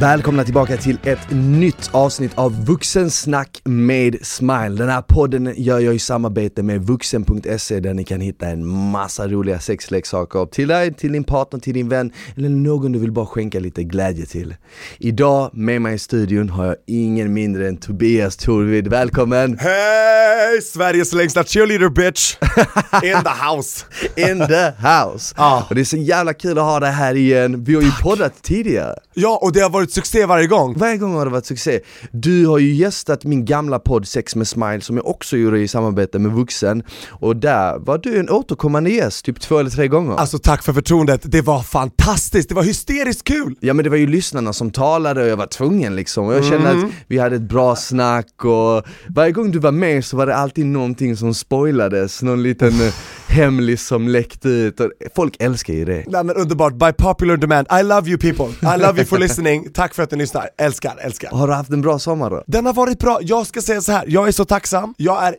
Välkomna tillbaka till ett nytt avsnitt av Vuxensnack med Smile. Den här podden gör jag i samarbete med vuxen.se där ni kan hitta en massa roliga sexleksaker till dig, till din partner, till din vän eller någon du vill bara skänka lite glädje till. Idag med mig i studion har jag ingen mindre än Tobias Torvid. Välkommen! Hej! Sveriges längsta cheerleader bitch! In the house! In the house! Ja. Och det är så jävla kul att ha dig här igen. Vi har ju poddat tidigare. Ja, och det har varit succé varje gång. Varje gång har det varit succé. Du har ju gästat min gamla podd Sex med Smile som jag också gjorde i samarbete med Vuxen och där var du en återkommande gäst, typ två eller tre gånger. Alltså tack för förtroendet, det var fantastiskt, det var hysteriskt kul! Ja men det var ju lyssnarna som talade och jag var tvungen liksom och jag kände Mm. att vi hade ett bra snack och varje gång du var med så var det alltid någonting som spoilades, någon liten eh, hemlis som läckte ut folk älskar ju det. Nej men underbart, by popular demand, I love you people, I love you for listening, tack för att ni lyssnar, älskar, älskar. Har du haft en bra sommar då? Den har varit bra, jag ska säga så här. jag är så tacksam, jag är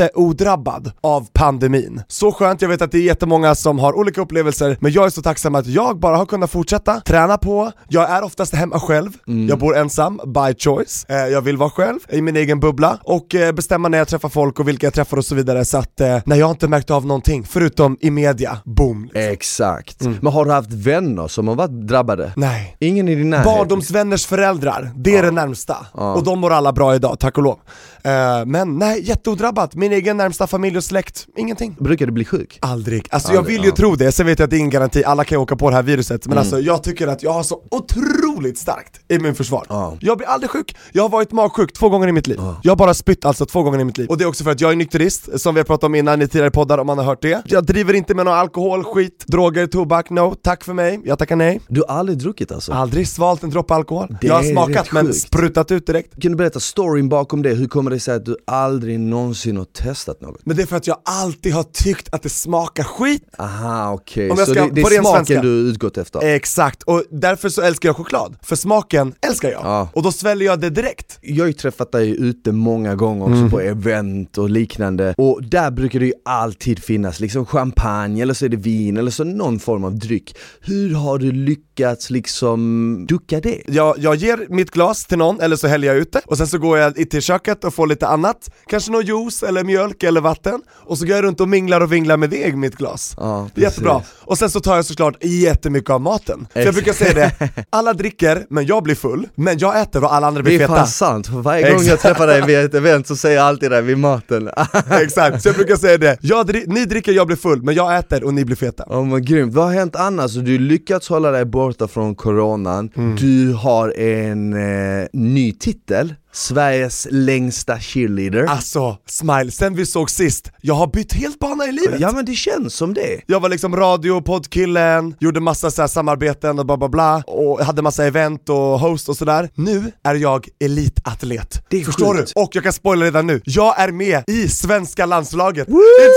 jätteodrabbad av pandemin. Så skönt, jag vet att det är jättemånga som har olika upplevelser, men jag är så tacksam att jag bara har kunnat fortsätta träna på, jag är oftast hemma själv, jag bor ensam, by choice, eh, jag vill vara själv i min egen bubbla och eh, bestämma när jag träffar folk och vilka jag träffar och så vidare så att eh, när jag inte märkt av någonting, förutom i media, boom. Liksom. Exakt. Men har du haft vänner som har varit drabbade? Nej. Ingen i din närhet? Barndomsvänners föräldrar, det är det närmsta. Och de mår alla bra idag, tack och lov. Eh, men nej, jätteodrabbat. Min egen närmsta familj och släkt, ingenting. Brukar du bli sjuk? Aldrig. Alltså jag Aldrig, vill ju ja. tro det, sen vet jag att det är ingen garanti, alla kan ju åka på det här viruset. Men alltså jag tycker att jag har så otroligt starkt immunförsvar. Ja. Jag blir aldrig sjuk, jag har varit magsjuk två gånger i mitt liv. Jag har bara spytt alltså två gånger i mitt liv. Och det är också för att jag är nykterist, som vi har pratat om innan i tidigare poddar om man har hört det. Jag driver inte med någon alkohol, skit, droger, tobak, no, tack för mig, jag tackar nej. Du har aldrig druckit alltså? Aldrig svalt en droppe alkohol. Det jag har smakat men sprutat ut direkt. Kan du berätta storyn bakom det? Hur kommer det sig att du aldrig någonsin har testat något? Men det är för att jag alltid har tyckt att det smakar skit. Aha okej, jag så ska- det, det är smaken svenska. du utgått efter? Exakt, och därför så älskar jag choklad. För smaken älskar jag. Ja. Och då sväljer jag det direkt. Jag har ju träffat dig ute många gånger också Mm. på event och liknande och där brukar det ju alltid finnas liksom champagne eller så är det vin eller så någon form av dryck. Hur har du lyckats liksom ducka det? Jag, jag ger mitt glas till någon, eller så häller jag ut det, och sen så går jag till köket och får lite annat, kanske någon juice eller mjölk eller vatten, och så går jag runt och minglar och vinglar med det i mitt glas. Ja, Det är Jättebra. Och sen så tar jag såklart jättemycket av maten. För jag brukar säga det, alla dricker, men jag blir full, men jag äter och alla andra Det blir är feta. fan sant, varje gång jag träffar dig vid ett event så säger jag alltid det vid maten. Exakt, så jag brukar säga det, dri- ni dricker, jag blir full, men jag äter och ni blir feta. Ja men grymt, vad har hänt annars? Du har lyckats hålla dig borta från coronan, Mm. du har en eh, ny titel, Sveriges längsta cheerleader Alltså, smile, sen vi såg sist, jag har bytt helt bana i livet. Ja men det känns som det Jag var liksom radio, poddkillen, gjorde massa så samarbeten och bla bla bla, och hade massa event och host och sådär. Nu är jag elitatlet. Det är Förstår sjukt. du? Och jag kan spoila redan nu, jag är med i svenska landslaget i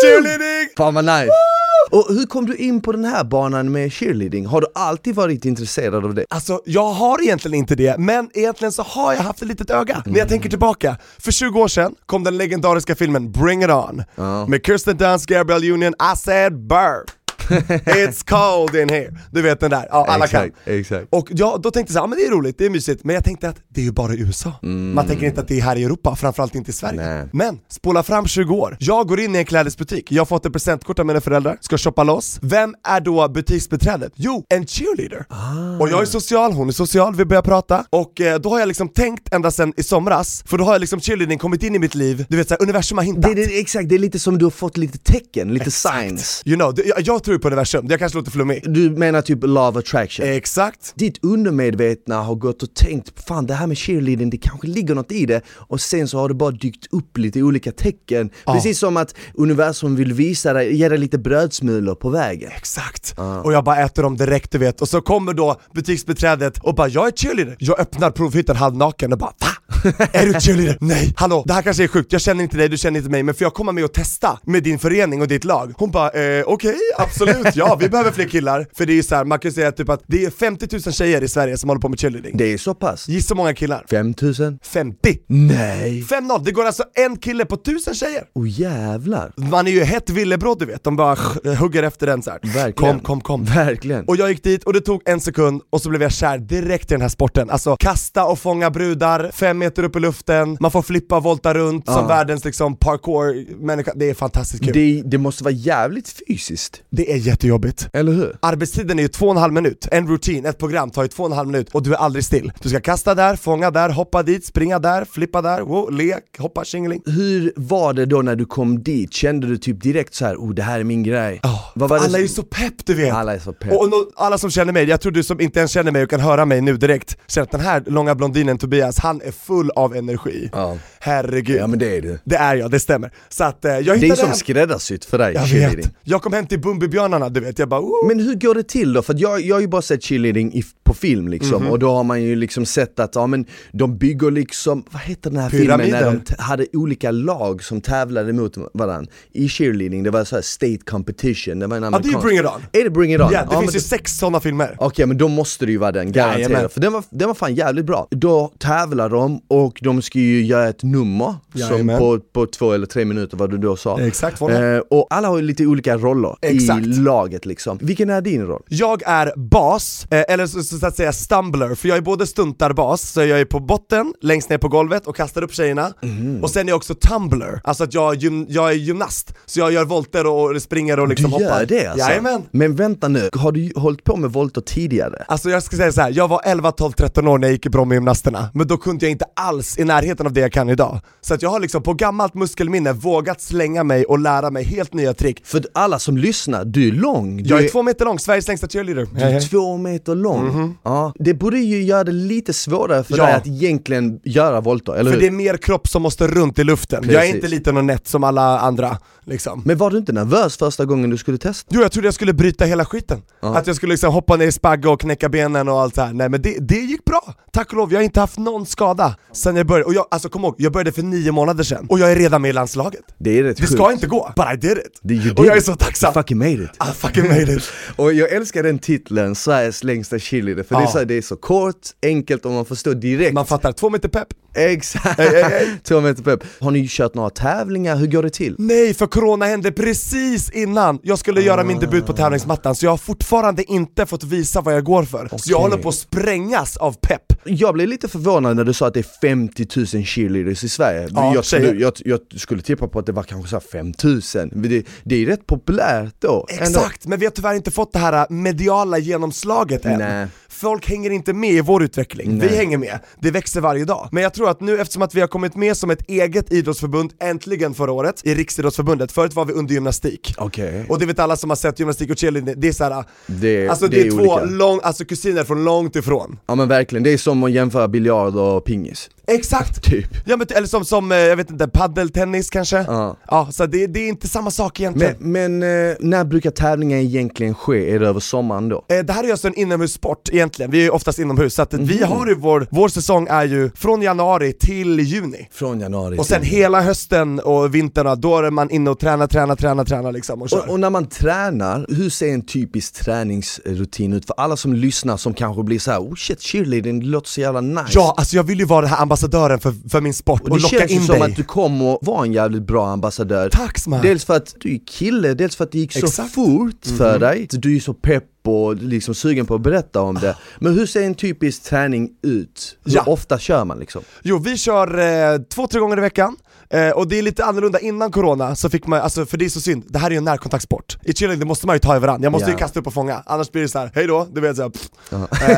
cheerleading! Fan vad nice! Och hur kom du in på den här banan med cheerleading? Har du alltid varit intresserad av det? Alltså jag har egentligen inte det, men egentligen så har jag haft ett litet öga. När jag tänker tillbaka, för 20 år sedan kom den legendariska filmen Bring It On Ja. med Kirsten Dunst, Gabrielle Union, I said burr. It's cold in here. Du vet den där, ja alla kan. exakt, exakt Och ja, då tänkte jag så här, ja, men det är roligt, det är mysigt, men jag tänkte att det är ju bara i USA. Man tänker inte att det är här i Europa, framförallt inte i Sverige. Nej. Men, spola fram 20 år. Jag går in i en klädesbutik, jag har fått ett presentkort av mina föräldrar, ska shoppa loss. Vem är då butiksbeträdet? Jo, en cheerleader. Och jag är social, hon är social, vi börjar prata. Och eh, då har jag liksom tänkt ända sedan i somras, för då har jag liksom cheerleading kommit in i mitt liv, du vet såhär, universum har hintat. det, det, Exakt, det är lite som du har fått lite tecken, lite signs You know, det, jag, jag tror på universum, det kanske låter flummigt. Du menar typ love attraction? Exakt. Ditt undermedvetna har gått och tänkt, fan det här med cheerleading, det kanske ligger något i det och sen så har det bara dykt upp lite olika tecken Precis som att universum vill visa dig, ge dig lite brödsmulor på vägen Exakt! Och jag bara äter dem direkt du vet, och så kommer då butiksbeträdet och bara 'Jag är cheerleader' Jag öppnar provhytten halvnaken och bara 'Va? Är du cheerleader? Nej! Hallå, det här kanske är sjukt, jag känner inte dig, du känner inte mig, men får jag komma med och testa med din förening och ditt lag? Hon bara eh, 'Okej, absolut' absolut, ja vi behöver fler killar. För det är ju så här, man kan säga typ att det är 50 000 tjejer i Sverige som håller på med cheerleading. Det är så pass? Gissa hur många killar? 5000? 50! Nej! 5-0, det går alltså en kille på tusen tjejer! Oh jävlar! Man är ju hett villebråd du vet, de bara hugger efter den så här. Verkligen. Kom, kom, kom. Verkligen. Och jag gick dit och det tog en sekund och så blev jag kär direkt i den här sporten. Alltså kasta och fånga brudar, fem meter upp i luften, man får flippa och volta runt som Ja. världens liksom parkour-människa. Det är fantastiskt kul. Det, det måste vara jävligt fysiskt, Det är jättejobbigt. eller hur? Arbetstiden är ju två och en halv minut, en rutin, ett program tar ju två och en halv minut och du är aldrig still. Du ska kasta där, fånga där, hoppa dit, springa där, flippa där, wow, le, hoppa, tjingeling. Hur var det då när du kom dit? Kände du typ direkt så här, oh det här är min grej? Vad var det alla är ju som- så pepp du vet! Alla är så pepp. Och, och nå- alla som känner mig, jag tror du som inte ens känner mig och kan höra mig nu direkt, känner att den här långa blondinen Tobias, han är full av energi. Ja. Herregud. ja men det är du. Det är jag, det stämmer. Så att eh, jag Det är hittade som hem- skräddarsytt för dig, Jag vet. Jag kom hem till Bumbibjörnarna du vet, jag bara oh. Men hur går det till då? För jag, jag har ju bara sett cheerleading i, på film liksom, Mhm. och då har man ju liksom sett att, ja men de bygger liksom, vad heter den här filmen när Pyramider. de hade olika lag som tävlade mot varandra i cheerleading, det var så här state competition, det var en Ja det är ju amerikansk... Bring It On! Är det Bring It On? Ja, det men finns ju då- sex sådana filmer. Okej men då måste det ju vara den, garanterat. För den var, den var fan jävligt bra. Då tävlar de och de ska ju göra ett nummer som Jajamän. på, på två eller tre minuter vad du då sa. Exakt, vad det- eh, Och alla har ju lite olika roller Exakt. i laget liksom. Vilken är din roll? Jag är bas, eh, eller så, så, att säga stumbler, för jag är både stuntarbas, så jag är på botten, längst ner på golvet och kastar upp tjejerna, Mhm. och sen är jag också tumbler, alltså att jag, gym, jag är gymnast, så jag gör volter och springer och liksom du gör hoppar. det alltså? Jajamän! Men vänta nu, har du hållit på med volter tidigare? Alltså jag ska säga så här, jag var 11, 12, 13 år när jag gick i Brommagymnasterna, men då kunde jag inte alls i närheten av det jag kan idag. Så att jag har liksom på gammalt muskelminne vågat slänga mig och lära mig helt nya trick. För alla som lyssnar, du är lång. Du Jag är två meter lång, Sveriges längsta cheerleader. du är två meter lång. Ja, det borde ju göra det lite svårare för Ja. dig att egentligen göra volter, eller För hur? det är mer kropp som måste runt i luften. Jag är Precis. inte liten och nätt som alla andra liksom. Men var du inte nervös första gången du skulle testa? Jo jag trodde jag skulle bryta hela skiten. Ja. Att jag skulle liksom hoppa ner i spagga och knäcka benen och allt så här. Nej men det, det gick bra, tack och lov. Jag har inte haft någon skada sen jag började. Och jag, alltså kom ihåg, jag började för nio månader sedan och jag är redan med i landslaget. Det är rätt Det ska inte gå, but I did it! Det, och jag är så tacksam! You fucking made it. I fucking made it! Och jag älskar den titeln, Sveriges längsta cheerleader, för det, är Ja. så här, det är så kort, enkelt och man förstår direkt. Man fattar, två meter pepp. Exakt! Två meter pepp. Har ni kört några tävlingar? Hur går det till? Nej, för corona hände precis innan jag skulle göra min debut på tävlingsmattan, så jag har fortfarande inte fått visa vad jag går för. Så jag håller på att sprängas av pepp. Jag blev lite förvånad när du sa att det är 50 000 cheerleaders i Sverige. Ja, jag, skulle, jag, jag skulle tippa på att det var kanske så här 5 000. Men Det, det är rätt populärt då. ändå. Exakt, men vi har tyvärr inte fått det här äh, mediala genomslaget än. Nej. Folk hänger inte med i vår utveckling, Nej. vi hänger med, det växer varje dag. Men jag tror att nu eftersom att vi har kommit med som ett eget idrottsförbund, äntligen förra året, i Riksidrottsförbundet, förut var vi under gymnastik. Okej. Och det vet alla som har sett gymnastik och cheerleading, det är såhär, Det, alltså det, är, två olika. lång, alltså kusiner från långt ifrån. Ja men verkligen, det är som att jämföra biljard och pingis. Exakt! Typ. Ja men eller som, som eh, jag vet inte, paddeltennis kanske? Ja. Ja, så det, det är inte samma sak egentligen. Men, men eh, när brukar tävlingar egentligen ske? Är det över sommaren då? Eh, Det här är ju alltså en inomhussport egentligen, vi är ju oftast inomhus, så att vi Mhm. har ju vår, vår säsong är ju från januari till juni. Från januari Och sen till- hela hösten och vintern, då är man inne och tränar, tränar, tränar, tränar liksom och. Och, och när man tränar, hur ser en typisk träningsrutin ut? För alla som lyssnar som kanske blir så här: oh shit cheerleading, det låter så jävla nice Ja, alltså jag vill ju vara den här ambassadören för, för min sport och, Och det locka känns ju in som dig. att du kommer vara en jävligt bra ambassadör Tack Smack! Dels för att du är kille, dels för att det gick så Exakt. fort för dig Du är så pepp och liksom sugen på att berätta om det Men hur ser en typisk träning ut? Hur Ja. ofta kör man liksom? Jo, vi kör eh, två, tre gånger i veckan, eh, och det är lite annorlunda innan corona, så fick man, alltså för det är så synd, det här är ju en närkontaktsport. I cheerleading måste man ju ta i varandra, jag måste ju Ja. kasta upp och fånga, annars blir det så här, hej då, du vet såhär,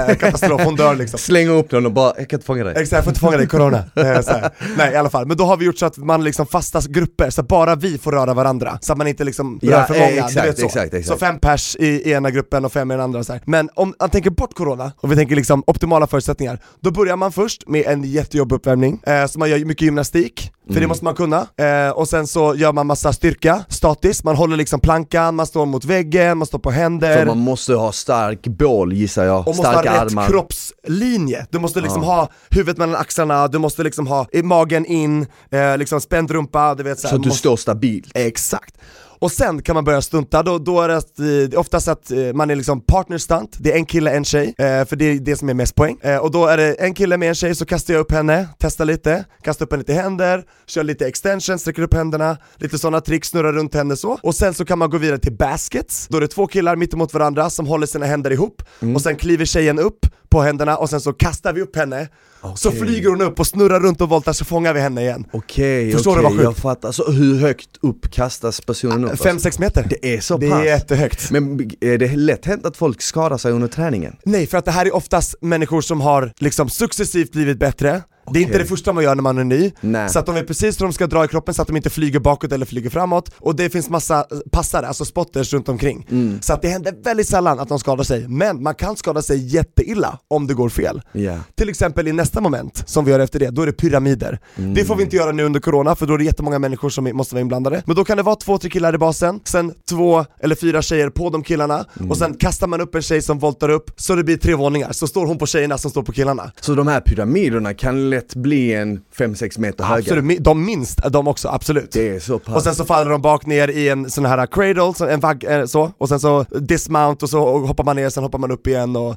eh, katastrof, hon dör liksom. Slänga upp den och bara, jag kan inte fånga dig Exakt, jag får inte fånga dig, corona. Eh. Nej i alla fall, men då har vi gjort så att man liksom fasta grupper, så att bara vi får röra varandra, så att man inte liksom rör för eh, många, exakt, du vet så. exakt, exakt. Så fem pers i, i ena gruppen och fem i den andra så här. Men om man tänker bort corona, och vi tänker liksom optimala förutsättningar, då börjar man först med en jättejobbig uppvärmning, eh, så man gör ju mycket gymnastik, för Mm. det måste man kunna, eh, och sen så gör man massa styrka, statiskt, man håller liksom plankan, man står mot väggen, man står på händer, För man måste ha stark bål gissar jag, och måste starka ha rätt armar kroppslinje. Du måste liksom ha huvudet mellan axlarna, du måste liksom ha magen in, eh, liksom spänd rumpa, du vet Så såhär. att du måste... står stabilt Exakt. Och sen kan man börja stunta, då, då är det eh, oftast att eh, man är liksom partner stunt, det är en kille, en tjej, eh, för det är det som är mest poäng. Och då är det en kille med en tjej, så kastar jag upp henne, testar lite, kastar upp henne till händer, kör lite extension, sträcker upp händerna, lite sådana tricks, snurrar runt henne så. Och sen så kan man gå vidare till baskets, då är det två killar mittemot varandra som håller sina händer ihop, och sen kliver tjejen upp på händerna och sen så kastar vi upp henne, så Okej. flyger hon upp och snurrar runt och voltar så fångar vi henne igen. Okej, Förstår du okej, vad sjukt? jag fattar. Så hur högt upp kastas personen upp? alltså? 5-6 meter. Det är så Det pass? är jättehögt. Men är det lätt hänt att folk skadar sig under träningen? Nej, för att det här är oftast människor som har liksom successivt blivit bättre Det är inte det första man gör när man är ny, Nej. så att de vet precis hur de ska dra i kroppen så att de inte flyger bakåt eller flyger framåt Och det finns massa passare, alltså spotters runt omkring Mm. Så att det händer väldigt sällan att de skadar sig, men man kan skada sig jätteilla om det går fel Ja. till exempel i nästa moment, som vi gör efter det, då är det pyramider. Det får vi inte göra nu under corona, för då är det jättemånga människor som måste vara inblandade. Men då kan det vara två, tre killar i basen, sen två eller fyra tjejer på de killarna, och sen kastar man upp en tjej som voltar upp, så det blir tre våningar, så står hon på tjejerna som står på killarna. Så de här pyramiderna kan lätt bli en 5-6 meter höga? Absolut, de minst de också, absolut. Det är så pass? Och sen så faller de bak ner i en sån här cradle, en vagg, eh, så, och sen så dismount och så och hoppar man ner, sen hoppar man upp igen och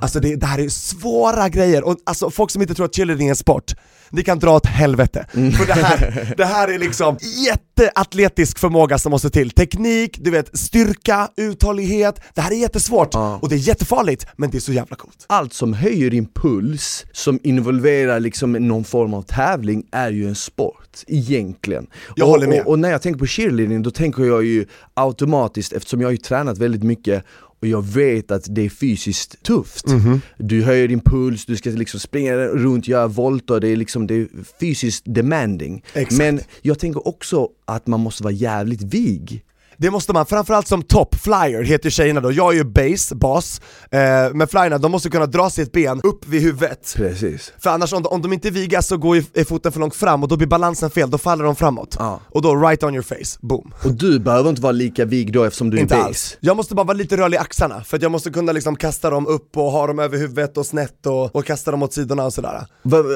Alltså det, det här är svåra grejer, och alltså folk som inte tror att cheerleading är en sport, ni kan dra åt helvete. För det här, det här är liksom jätteatletisk förmåga som måste till. Teknik, du vet, styrka, uthållighet, det här är jättesvårt Ja. och det är jättefarligt, men det är så jävla coolt. allt som höjer din puls, som involverar liksom någon form av tävling, är ju en sport egentligen. Jag och, håller med. Och, och när jag tänker på cheerleading, då tänker jag ju automatiskt, eftersom jag har ju tränat väldigt mycket och jag vet att det är fysiskt tufft. Mhm. Du höjer din puls, du ska liksom springa runt, göra volter, det är liksom det är fysiskt demanding. Exakt. Men jag tänker också att man måste vara jävligt vig. Det måste man, framförallt som top flyer heter tjejerna då, jag är ju base, bas, eh, men flyerna de måste kunna dra sitt ben upp vid huvudet Precis. För annars om de, om de inte vigas så går ju foten för långt fram och då blir balansen fel, då faller de framåt. Ja. Och då right on your face, boom. Och du behöver inte vara lika vig då eftersom du är Inte base. alls. Jag måste bara vara lite rörlig i axlarna, för att jag måste kunna liksom kasta dem upp och ha dem över huvudet och snett och, och kasta dem åt sidorna och sådär.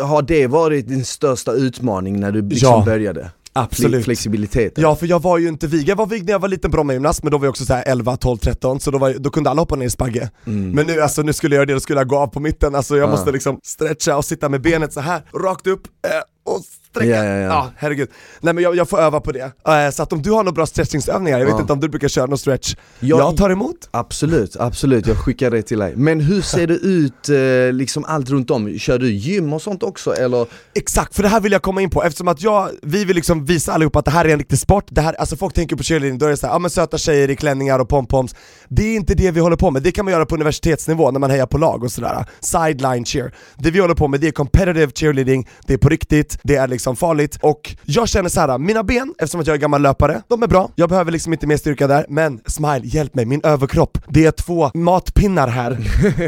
Har det varit din största utmaning när du liksom Ja, började? Absolut. Fle- Flexibiliteten? Ja för jag var ju inte vig, jag var vig när jag var liten Brommagymnast men då var jag också så här 11, 12, 13 så då, var, då kunde alla hoppa ner i spagge. Men nu alltså nu skulle jag göra det, då skulle jag gå av på mitten, alltså jag Mm. Ja. måste liksom stretcha och sitta med benet så här rakt upp eh, och sträcka. Ja, ja, ja. herregud. Nej men jag, jag får öva på det. Eh, så att om du har några bra stretchingsövningar, jag vet inte om du brukar köra någon stretch, Jag- jag tar emot. Absolut, absolut, jag skickar det till dig. Men hur ser det ut eh, liksom allt runt om? Kör du gym och sånt också eller? Exakt, för det här vill jag komma in på eftersom att jag, vi vill liksom visa allihopa att det här är en riktig sport, det här, alltså folk tänker på cheerleading, då är det såhär, ja men söta tjejer i klänningar och pompoms Det är inte det vi håller på med, det kan man göra på universitetsnivå när man hejar på lag och sådär, sideline cheer Det vi håller på med det är competitive cheerleading, det är på riktigt, det är liksom farligt och jag känner så här: mina ben, eftersom att jag är gammal löpare, de är bra, jag behöver liksom inte mer styrka där, men Smile, hjälp mig, min överkropp, det är två matpinnar här,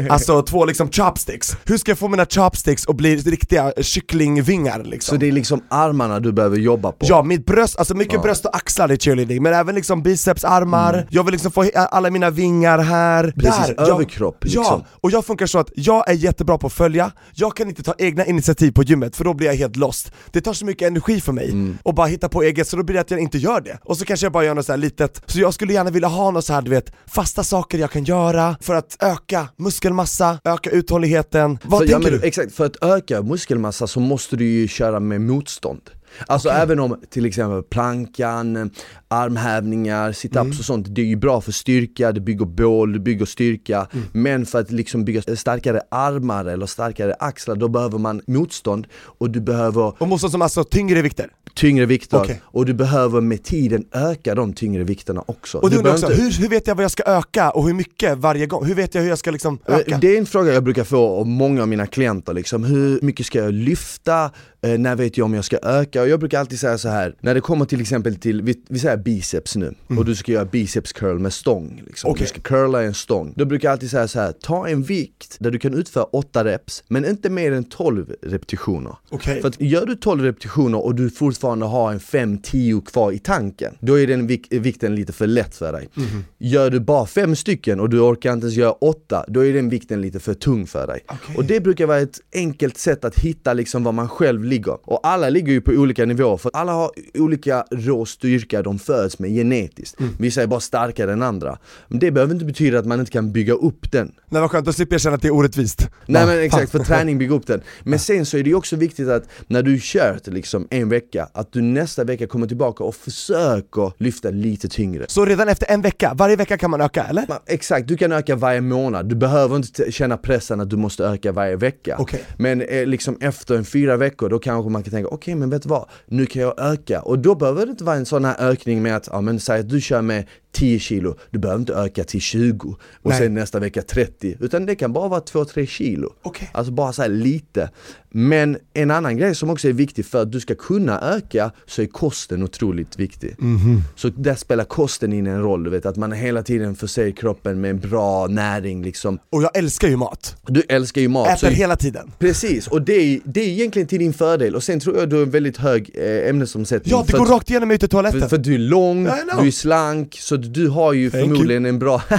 alltså två liksom chopsticks Hur ska jag få mina chopsticks att bli riktiga kycklingvingar liksom? Så det är liksom armarna du behöver jobba på? Ja, mitt bröst, alltså mycket Ja. bröst och axlar i cheerleading, men även liksom biceps, armar, jag vill liksom få alla mina vingar här, Mm. Precis, där. Jag- överkropp, liksom. Ja, och jag funkar så att jag är jättebra på att följa, jag kan inte ta egna initiativ på gymmet för då blir jag helt lost. Det tar så mycket energi för mig Mm. att bara hitta på eget, så då blir det att jag inte gör det. Och så kanske jag bara gör något så här litet, så jag skulle gärna vilja ha något så här, du vet, fasta saker jag kan göra för att öka muskelmassa, öka uthålligheten. Vad för, ja, tänker men, du? Exakt, för att öka muskelmassa så måste du ju köra med motstånd. Alltså även om till exempel plankan, armhävningar, situps Mm. och sånt, det är ju bra för styrka, det bygger bål, det bygger styrka. Mm. Men för att liksom bygga starkare armar eller starkare axlar, då behöver man motstånd och du behöver Och motstånd som alltså tyngre vikter. tyngre vikter Okej. och du behöver med tiden öka de tyngre vikterna också. Och du undrar också, inte- hur, hur vet jag vad jag ska öka och hur mycket varje gång? Hur vet jag hur jag ska liksom öka? Eh, Det är en fråga jag brukar få av många av mina klienter, liksom. hur mycket ska jag lyfta? Eh, när vet jag om jag ska öka? Och jag brukar alltid säga så här när det kommer till exempel till, vi, vi säger biceps nu, och du ska göra biceps curl med stång, liksom. Okej. du ska curla en stång. Då brukar jag alltid säga så här ta en vikt där du kan utföra 8 reps, men inte mer än 12 repetitioner. Okej. För att gör du 12 repetitioner och du fortfarande har en 5-10 kvar i tanken, då är den vik- vikten lite för lätt för dig. Mhm. Gör du bara 5 stycken och du orkar inte ens göra 8, då är den vikten lite för tung för dig. Okej. Och det brukar vara ett enkelt sätt att hitta liksom var man själv ligger. Och alla ligger ju på olika nivåer, för alla har olika rå styrka de föds med genetiskt. Mm. Vissa är bara starkare än andra. Men det behöver inte betyda att man inte kan bygga upp den. Nej vad skönt, då slipper jag känna att det är orättvist. Nej men exakt, för träning bygger upp den. Men sen så är det ju också viktigt att när du kört liksom en vecka, att du nästa vecka kommer tillbaka och försöker lyfta lite tyngre. Så redan efter en vecka, varje vecka kan man öka eller? Ma- Exakt, du kan öka varje månad. Du behöver inte känna pressen att du måste öka varje vecka. Okej. Men eh, liksom efter en fyra veckor, då kanske man kan tänka, okej men vet du vad, nu kan jag öka. Och då behöver det inte vara en sån här ökning med att, ja men säg att du kör med 10 kilo, du behöver inte öka till 20 och Nej. sen nästa vecka 30, utan det kan bara vara 2-3 kilo. Okej. Alltså bara så här lite. Men en annan grej som också är viktig för att du ska kunna öka så är kosten otroligt viktig. Mhm. Så där spelar kosten in en roll, du vet att man hela tiden förser kroppen med bra näring liksom. Och jag älskar ju mat. Du älskar ju mat. Äter så- hela tiden. Precis, och det är, det är egentligen till din fördel. Och sen tror jag du har en väldigt hög eh, ämnesomsättning. Ja, det för går att- rakt igenom ut i toaletten. för, för du är lång, du är slank, så du har ju Thank förmodligen en bra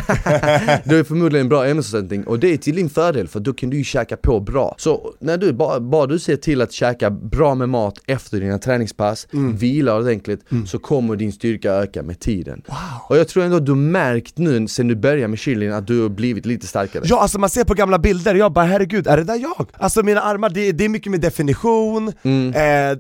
Du har förmodligen en bra ämnesomsättning och det är till din fördel för då kan du ju käka på bra. Så när du, bara, bara du ser till att käka bra med mat efter dina träningspass, Mm. vila ordentligt, så kommer din styrka öka med tiden. Och jag tror ändå att du märkt nu sen du började med chilin att du har blivit lite starkare. Ja alltså man ser på gamla bilder, jag bara herregud, är det där jag? Alltså mina armar, det, det är mycket mer definition, eh,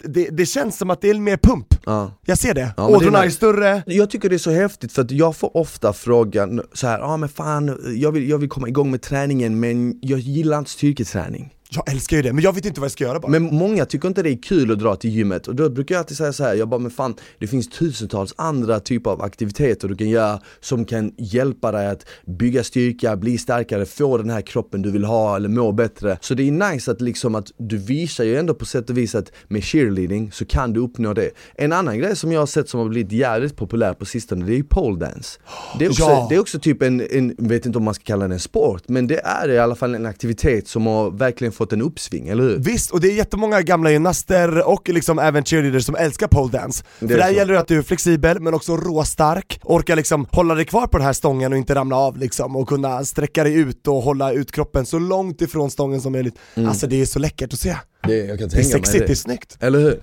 det, det känns som att det är mer pump. Ja. Jag ser det, Ja, är ådrorna är nice. större, Jag tycker det är så häftigt för att jag får ofta frågan så här, ah, men fan, jag vill, jag vill komma igång med träningen men jag gillar inte styrketräning jag älskar ju det, men jag vet inte vad jag ska göra bara. Men många tycker inte det är kul att dra till gymmet och då brukar jag alltid säga så här, jag bara men fan, det finns tusentals andra typer av aktiviteter du kan göra som kan hjälpa dig att bygga styrka, bli starkare, få den här kroppen du vill ha eller må bättre. Så det är nice att liksom att du visar ju ändå på sätt och vis att med cheerleading så kan du uppnå det. En annan grej som jag har sett som har blivit jävligt populär på sistone, det är ju pole dance. Det är också, Ja. det är också typ en, en, vet inte om man ska kalla det en sport, men det är i alla fall en aktivitet som har verkligen fått en uppsving, eller hur? Visst, och det är jättemånga gamla gymnaster och liksom även cheerleaders som älskar pole dance. Det För är där så. gäller det att du är flexibel men också råstark, orkar liksom hålla dig kvar på den här stången och inte ramla av liksom och kunna sträcka dig ut och hålla ut kroppen så långt ifrån stången som möjligt. Alltså det är så läckert att se. Det, jag kan Det är sexigt, det är det. snyggt. Eller hur?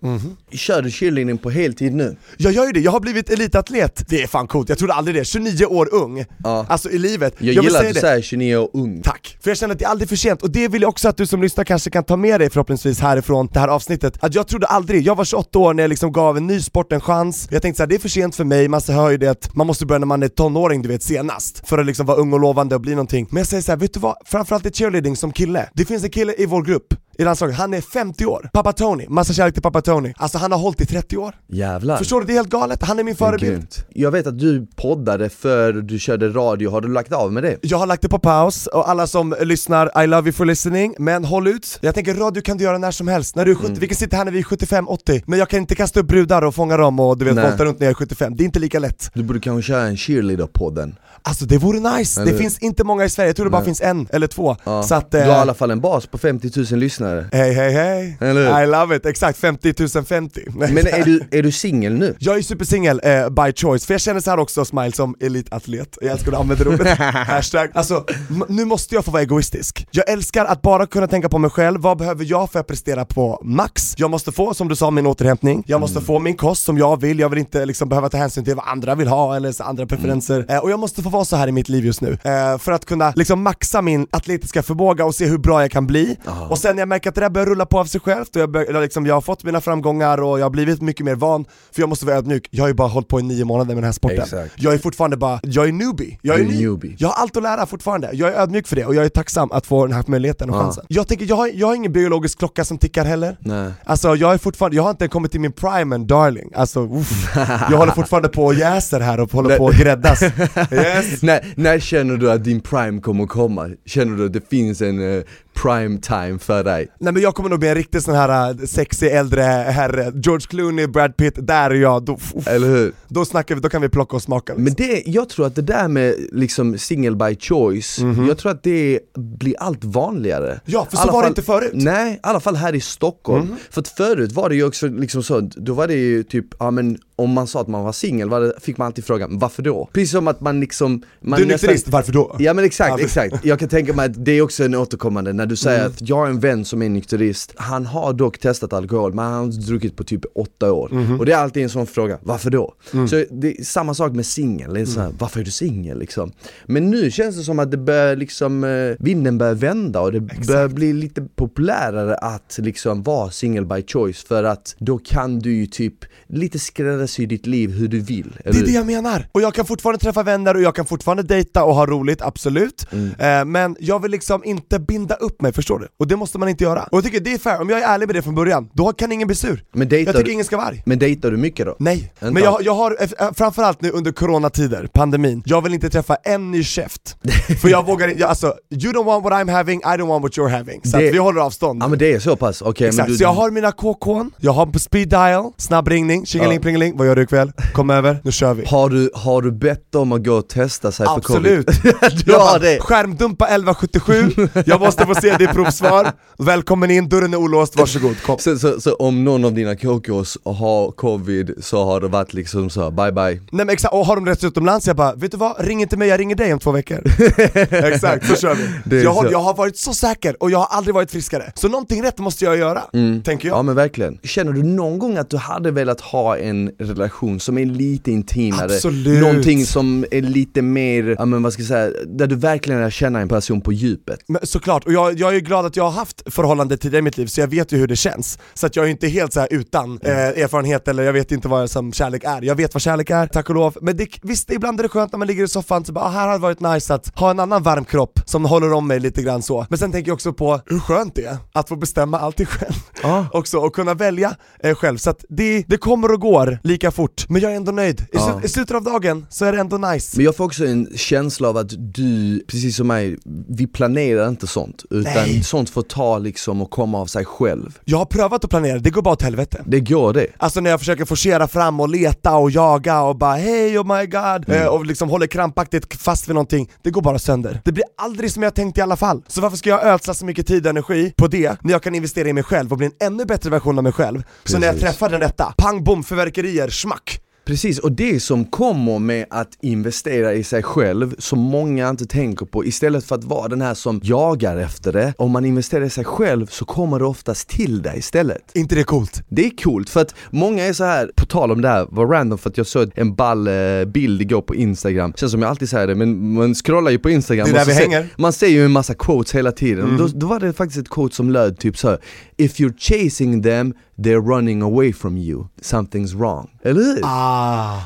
Kör du cheerleading på heltid nu? Jag gör ju det, jag har blivit elitatlet. Det är fan coolt, jag trodde aldrig det. 29 år ung, Ja. alltså i livet. Jag, vill gillar att du det. säger 29 år ung. Tack! För jag känner att det är aldrig för sent, och det vill jag också att du som lyssnar kanske kan ta med dig förhoppningsvis härifrån det här avsnittet. Att jag trodde aldrig, jag var 28 år när jag liksom gav en ny sport en chans, jag tänkte såhär, det är för sent för mig, man hör ju det att man måste börja när man är tonåring du vet senast, för att liksom vara ung och lovande och bli någonting. Men jag säger såhär, vet du vad? Framförallt i cheerleading som kille, det finns en kille i vår grupp, i landslaget, han är 50 år, pappa Tony, massa kärlek till pappa Tony. Alltså han har hållit i 30 år. Jävlar. Förstår du? Det är helt galet, han är min förebild. Jag vet att du poddade för du körde radio, har du lagt av med det? Jag har lagt det på paus, och alla som lyssnar, I love you for listening, men håll ut. Jag tänker radio kan du göra när som helst, när du är 70, vi kan sitta här när vi är 75-80, men jag kan inte kasta upp brudar och fånga dem och du vet volta runt när jag är 75, det är inte lika lätt. Du borde kanske köra en cheerleader-podden. Alltså det vore nice, Eller- det finns inte många i Sverige, jag tror det bara Nej. finns en eller två. Ja. Så att, Du har eh, i alla fall en bas på 50 000 lyssnare. hej hej hej? I love it, exakt 50 050. Men är du, är du singel nu? Jag är supersingel eh, by choice, för jag känner så här också Smile som elitatlet, jag älskar att använda det ordet, hashtag. Alltså, nu måste jag få vara egoistisk. Jag älskar att bara kunna tänka på mig själv, vad behöver jag för att prestera på max? Jag måste få, som du sa, min återhämtning, jag måste få min kost som jag vill, jag vill inte liksom behöva ta hänsyn till vad andra vill ha eller så andra preferenser. Eh, och jag måste få vara så här i mitt liv just nu, eh, för att kunna liksom maxa min atletiska förmåga och se hur bra jag kan bli. Och sen när jag märker att det där börjar rulla på av sig självt och jag, bör, liksom, jag har fått mina framgångar och jag har blivit mycket mer van, för jag måste vara ödmjuk, jag har ju bara hållit på i nio månader med den här sporten. Exakt. Jag är fortfarande bara, jag är newbie, jag är, ny. newbie. Jag har allt att lära fortfarande, jag är ödmjuk för det och jag är tacksam att få den här möjligheten och chansen. Jag tänker, jag har, jag har ingen biologisk klocka som tickar heller. Nej. Alltså jag är fortfarande, jag har inte kommit till min prime and darling, alltså uff. Jag håller fortfarande på och jäser här och håller på att gräddas. Yes när, när känner du att din prime kommer komma? Känner du att det finns en eh, prime time för dig? Nej men jag kommer nog bli en riktig sån här äh, sexig äldre herre, George Clooney, Brad Pitt, där är jag, då, uff, Eller hur? då snackar vi, då kan vi plocka och smaka liksom. Men det, jag tror att det där med liksom single by choice, jag tror att det blir allt vanligare. Ja, för så alla var det fall- inte förut. Nej, i alla fall här i Stockholm. För att förut var det ju också liksom så, då var det ju typ, ja men om man sa att man var singel det- fick man alltid frågan, varför då? Precis som att man liksom... Man Du är nykterist, varför då? Ja men exakt, exakt. Jag kan tänka mig att det är också en återkommande, när du säger att jag har en vän som är nykterist, han har dock testat alkohol men han har druckit på typ åtta år. Och det är alltid en sån fråga, varför då? Så det är samma sak med singel, här, varför är du singel liksom? Men nu känns det som att det börjar liksom, eh, vinden börjar vända och det börjar bli lite populärare att liksom vara single by choice för att då kan du ju typ lite skräddarsy ditt liv hur du vill. Det är det jag menar! Och jag kan fortfarande träffa vänner och jag kan fortfarande dejta och ha roligt, absolut. Eh, men jag vill liksom inte binda upp mig, förstår du? Och det måste man inte göra. Och jag tycker det är fair, om jag är ärlig med det från början, då kan ingen bli sur. Men Jag tycker du- ingen ska vara arg. Men dejtar du mycket då? Nej, Inte men jag, jag har, eh, framförallt nu under coronatider, pandemin, jag vill inte träffa en ny käft. För jag vågar inte, alltså, you don't want what I'm having, I don't want what you're having. Så Det- vi håller avstånd. Ja men det är så pass, okej Exakt, men du, så jag har mina KK, jag har speed dial, snabbringning, tjingeling Ja. plingeling, vad gör du ikväll? Kom över, nu kör vi. har, du, har du bett dem att gå och testa sig Absolut! för covid? du har det! skärmdumpa 1177, jag måste få se ditt provsvar, välkommen in, dörren är olåst, varsågod, kom. Så, så, så om någon av dina KKs har covid så har det varit liksom så, bye bye Nej men exakt, och har de rätt utomlands, jag bara vet du vad, ring inte mig, jag ringer dig om två veckor Exakt, så kör vi. Jag, har, jag har varit så säker och jag har aldrig varit friskare, så någonting rätt måste jag göra, tänker jag Ja men verkligen. Känner du någon gång att du hade velat ha en relation som är lite intimare? Absolut. Någonting som är lite mer, ja men vad ska jag säga, där du verkligen lär känna en person på djupet? Men såklart, och jag, jag är glad att jag har haft förhållande tidigare i mitt liv så jag vet ju hur det känns. Så att jag är inte helt så utan eh, erfarenhet eller jag vet inte vad som kärlek är. Jag vet vad kärlek är, tack och lov. Men det, visst, ibland är det skönt när man ligger i soffan så bara, ah, här hade varit nice att ha en annan varm kropp som håller om mig lite grann så. Men sen tänker jag också på hur skönt det är att få bestämma allting själv. Ja. Också, och kunna välja eh, själv. Så att det, det kommer och går lika fort, men jag är ändå nöjd. I, slut, I slutet av dagen så är det ändå nice. Men jag får också en känsla av att du, precis som mig, vi planerar inte sånt. Utan Nej. sånt får ta liksom och komma av sig själv. Jag har prövat att planera, det går bara åt helvete. Det går det. Alltså när jag försöker forcera fram och leta och jaga och bara hej oh my god eh, och liksom håller krampaktigt fast vid någonting, det går bara sönder. Det blir aldrig som jag tänkt i alla fall. Så varför ska jag ödsla så mycket tid och energi på det när jag kan investera i mig själv och bli en ännu bättre version av mig själv? Så när jag Precis. träffar den rätta, pang bom, fyrverkerier, schmack! Precis, och det som kommer med att investera i sig själv, som många inte tänker på, istället för att vara den här som jagar efter det, om man investerar i sig själv så kommer det oftast till dig istället. inte det coolt? Det är coolt för att många är så här på tal om det här, var random för att jag såg en ball eh, bild igår på instagram, känns som jag alltid säger det men man scrollar ju på instagram Det är och där så vi ser, hänger. man ser ju en massa quotes hela tiden, och då, då var det faktiskt ett quote som löd typ så här, If you're chasing them, they're running away from you, something's wrong. Eller hur? Ah,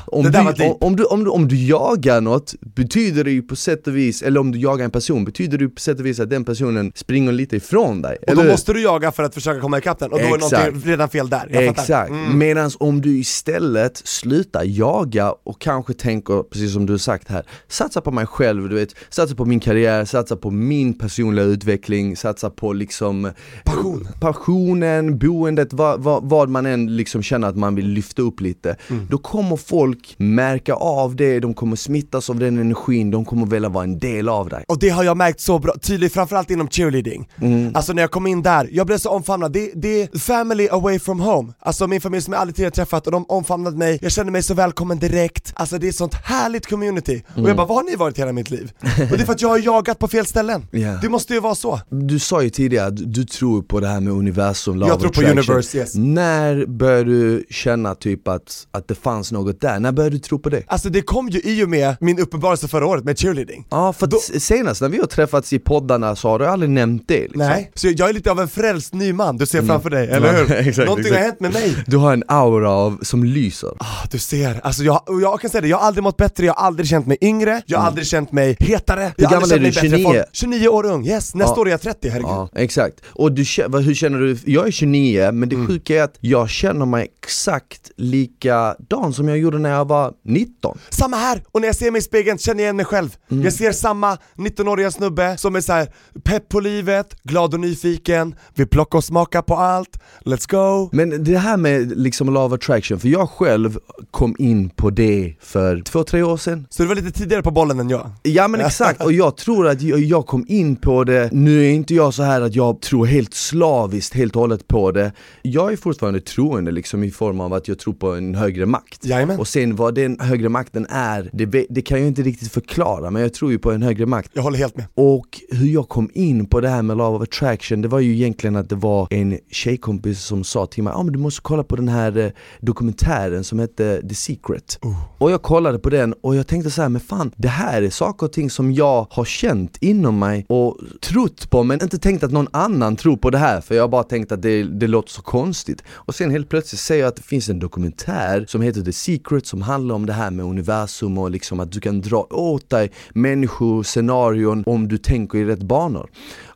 Om det du, var deep. om, om, du, om, du, om du jagar något, betyder det ju på sätt och vis, eller om du jagar en person, betyder det ju på sätt och vis att den personen springer lite ifrån dig. Och eller då måste du jaga för att försöka komma ikapp den, och då är någonting redan fel där. Jag. Exakt, Mm. medan om du istället slutar jaga och kanske tänker, precis som du har sagt här, satsa på mig själv, du vet, satsa på min karriär, satsa på min personliga utveckling, satsa på liksom Passion. passionen, boendet, vad, vad, vad man än liksom känner att man vill lyfta upp lite. Mm. Då kommer folk märka av det, de kommer smittas av den energin, de kommer vilja vara en del av dig. Och det har jag märkt så bra, tydligt framförallt inom cheerleading. Mm. Alltså när jag kom in där, jag blev så omfamnad, det, det är family away from home. Alltså min familj som jag aldrig tidigare träffat och de omfamnade mig, jag kände mig så välkommen direkt. Alltså det är ett sånt härligt community. Och Mm. jag bara, vad har ni varit hela mitt liv? och det är för att jag har jagat på fel ställen. Ja. Det måste ju vara så. Du sa ju tidigare att du tror på det här med universum, law Jag tror på universe, yes. När började du känna typ att, att det fanns något där? När började du tro på det? Alltså det kom ju i och med min uppenbarelse förra året med cheerleading. Ja, för Då- senast när vi har träffats i poddarna så har du aldrig nämnt det liksom. Nej, så jag är lite av en frälst ny man, du ser framför dig, eller hur? exakt, Någonting exakt. har hänt med mig. Du har en aura av, som lyser. Ah, du ser, alltså jag, jag kan säga det, jag har aldrig mått bättre, jag har aldrig känt mig yngre, jag har aldrig känt mig hetare har gammal är du? mig bättre 29? folk. 29 år ung, yes, nästa Ja. år är jag 30, herregud Ja, exakt. Och du, hur känner du? Jag är 29, men det Mm. sjuka är att jag känner mig exakt likadan som jag gjorde när jag var 19. Samma här! Och när jag ser mig i spegeln känner jag igen mig själv. Mm. Jag ser samma 19-åriga snubbe som är så här pepp på livet, glad och nyfiken, vill plocka och smaka på allt, let's go Men det här med liksom law of attraction, för jag själv kom in på det för två, tre år sedan. Så du var lite tidigare på bollen än jag? Ja men exakt, och jag tror att jag, kom in på det, nu är inte jag så här att jag tror helt slaviskt helt och hållet på det. Jag är fortfarande troende liksom i form av att jag tror på en högre makt. Jajamän. Och sen vad den högre makten är, det, det kan jag inte riktigt förklara men jag tror ju på en högre makt. Jag håller helt med. Och hur jag kom in på det här med Love of attraction, det var ju egentligen att det var en tjejkompis som sa till mig ah, men du måste kolla på den här eh, dokumentären som hette The Secret. Och jag kollade på den och jag tänkte så här, men fan det här är saker och ting som jag har känt inom mig och trott på men inte tänkt att någon annan tror på det här för jag har bara tänkt att det, det låter så konstigt. Och sen helt plötsligt ser jag att det finns en dokumentär som heter The Secret som handlar om det här med universum och liksom att du kan dra åt dig människor, scenarion om du tänker i rätt banor.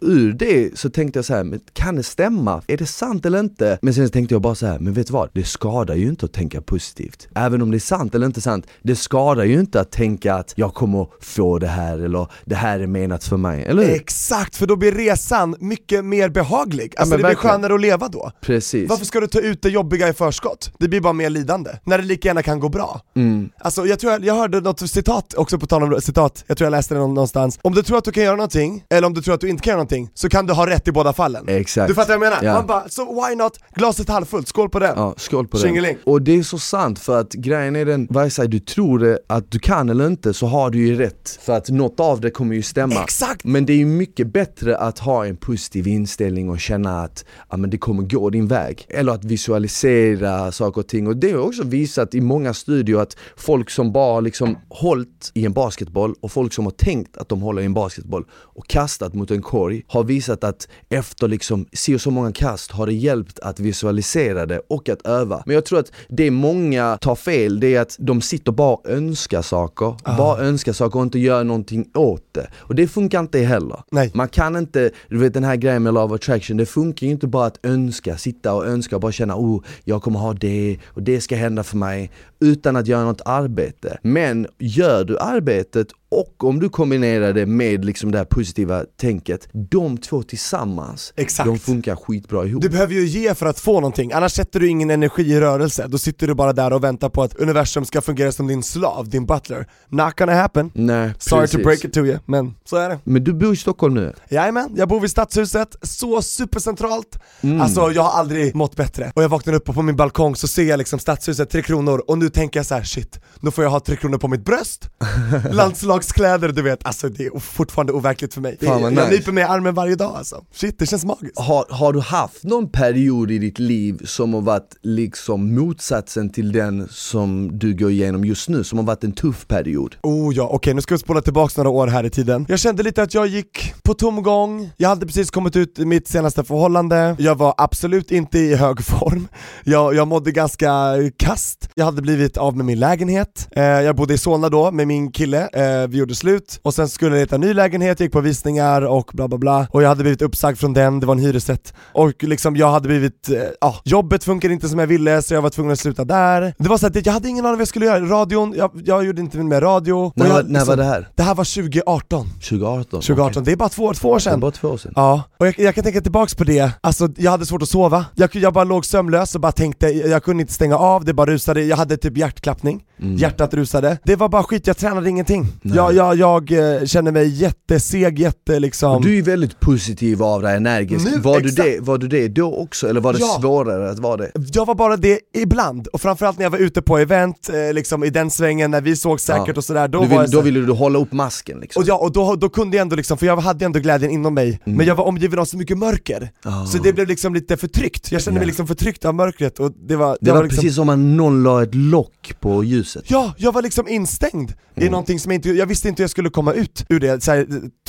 Ur det så tänkte jag så här, men kan det stämma? Är det sant eller inte? Men sen tänkte jag bara så här, men vet du vad? Det skadar ju inte att tänka positivt. Även om det är sant eller inte sant, det skadar ju inte att tänka att jag kommer få det här eller det här är menat för mig, eller hur? Exakt, för då blir resan mycket mer behaglig. Alltså men det blir verkligen. skönare att leva då. Precis. Varför ska du ta ut det jobbiga i förskott? Det blir bara mer lidande, när det lika gärna kan gå bra. Mm. Alltså jag tror jag, jag hörde något citat, också på tal om citat, jag tror jag läste det någon- någonstans. Om du tror att du kan göra någonting, eller om du tror att du inte kan göra någonting, så kan du ha rätt i båda fallen. Exakt. Du fattar vad jag menar? Ja. Man bara, så why not? Glaset halvfullt, skål på den! Ja, skål på Tjingeling. den. Och det är så sant för att grejen är den, vare sig du tror att du kan eller inte så har du ju rätt. För att något av det kommer ju stämma. Exakt! Men det är ju mycket bättre att ha en positiv inställning och känna att ja, men det kommer gå din väg. Eller att visualisera saker och ting. Och det har också visat i många studier att folk som bara liksom hållit i en basketboll och folk som har tänkt att de håller i en basketboll och kastat mot en korg har visat att efter liksom si och så många kast har det hjälpt att visualisera det och att öva. Men jag tror att det många tar fel, det är att de sitter bara och önskar saker, bara önskar saker och inte gör någonting åt det. Och det funkar inte heller. Nej. Man kan inte, du vet den här grejen med love attraction, det funkar ju inte bara att önska, sitta och önska och bara känna oh, jag kommer ha det och det ska hända för mig utan att göra något arbete. Men gör du arbetet och om du kombinerar det med liksom det här positiva tänket, de två tillsammans, Exakt. de funkar skitbra ihop. Du behöver ju ge för att få någonting, annars sätter du ingen energi i rörelse, då sitter du bara där och väntar på att universum ska fungera som din slav, din butler. Not gonna happen. Nej, Sorry precis. to break it to you, men så är det. Men du bor i Stockholm nu? Jajamän, jag bor vid Stadshuset, så supercentralt. Mm. Alltså jag har aldrig mått bättre. Och jag vaknar upp och på min balkong så ser jag liksom Stadshuset, Tre Kronor, och nu tänker jag så här: shit, nu får jag ha Tre Kronor på mitt bröst, landslagskläder du vet, alltså det är fortfarande overkligt för mig. Fan, jag nice. nyper mig i armen varje dag alltså. Shit, det känns magiskt. Har, har du haft någon period i ditt liv som har varit liksom motsatsen till den som du går igenom just nu, som har varit en tuff period? Oh ja, okej nu ska vi spola tillbaks några år här i tiden. Jag kände lite att jag gick på tomgång, jag hade precis kommit ut i mitt senaste förhållande, jag var absolut inte i hög form, jag, jag mådde ganska kast, jag hade blivit av med min lägenhet, eh, jag bodde i Solna då med min kille, eh, vi gjorde slut, och sen skulle jag leta ny lägenhet, jag gick på visningar och bla bla bla, och jag hade blivit uppsagd från den, det var en hyresrätt, och liksom jag hade blivit, eh, ja, jobbet funkade inte som jag ville så jag var tvungen att sluta där. Det var så att jag hade ingen aning vad jag skulle göra, radion, jag, jag gjorde inte med radio. När, jag, när var liksom- det här? det här var 2018, 2018? 2018, Okej. det är bara två, två år Det sedan. var två år sedan? Ja, och jag, jag kan tänka tillbaks på det, alltså jag hade svårt att sova, jag, jag bara låg sömnlös och bara tänkte, jag, jag kunde inte stänga av, det bara rusade, jag hade typ hjärtklappning, Mm. hjärtat rusade. Det var bara skit, jag tränade ingenting. Nej. Jag, jag, jag eh, kände mig jätteseg, jätte liksom... Du är ju väldigt positiv av dig, energisk. Nu, var, du det, var du det då också, eller var det Ja. svårare att vara det? Jag var bara det ibland, och framförallt när jag var ute på event, eh, liksom i den svängen, när vi såg säkert Ja. och sådär, då du var vill, jag så då ville du hålla upp masken liksom? Och, ja, och då, då kunde jag ändå liksom, för jag hade ändå glädjen inom mig, men jag var omgiven av så mycket mörker, Ah. så det blev liksom lite förtryckt, jag kände mig Ja. liksom förtryckt av mörkret och det var, det jag var, liksom, precis som om någon la ett lock på ljuset. Ja, jag var liksom instängd i Mm. någonting som jag inte, jag visste inte hur jag skulle komma ut ur det, så här,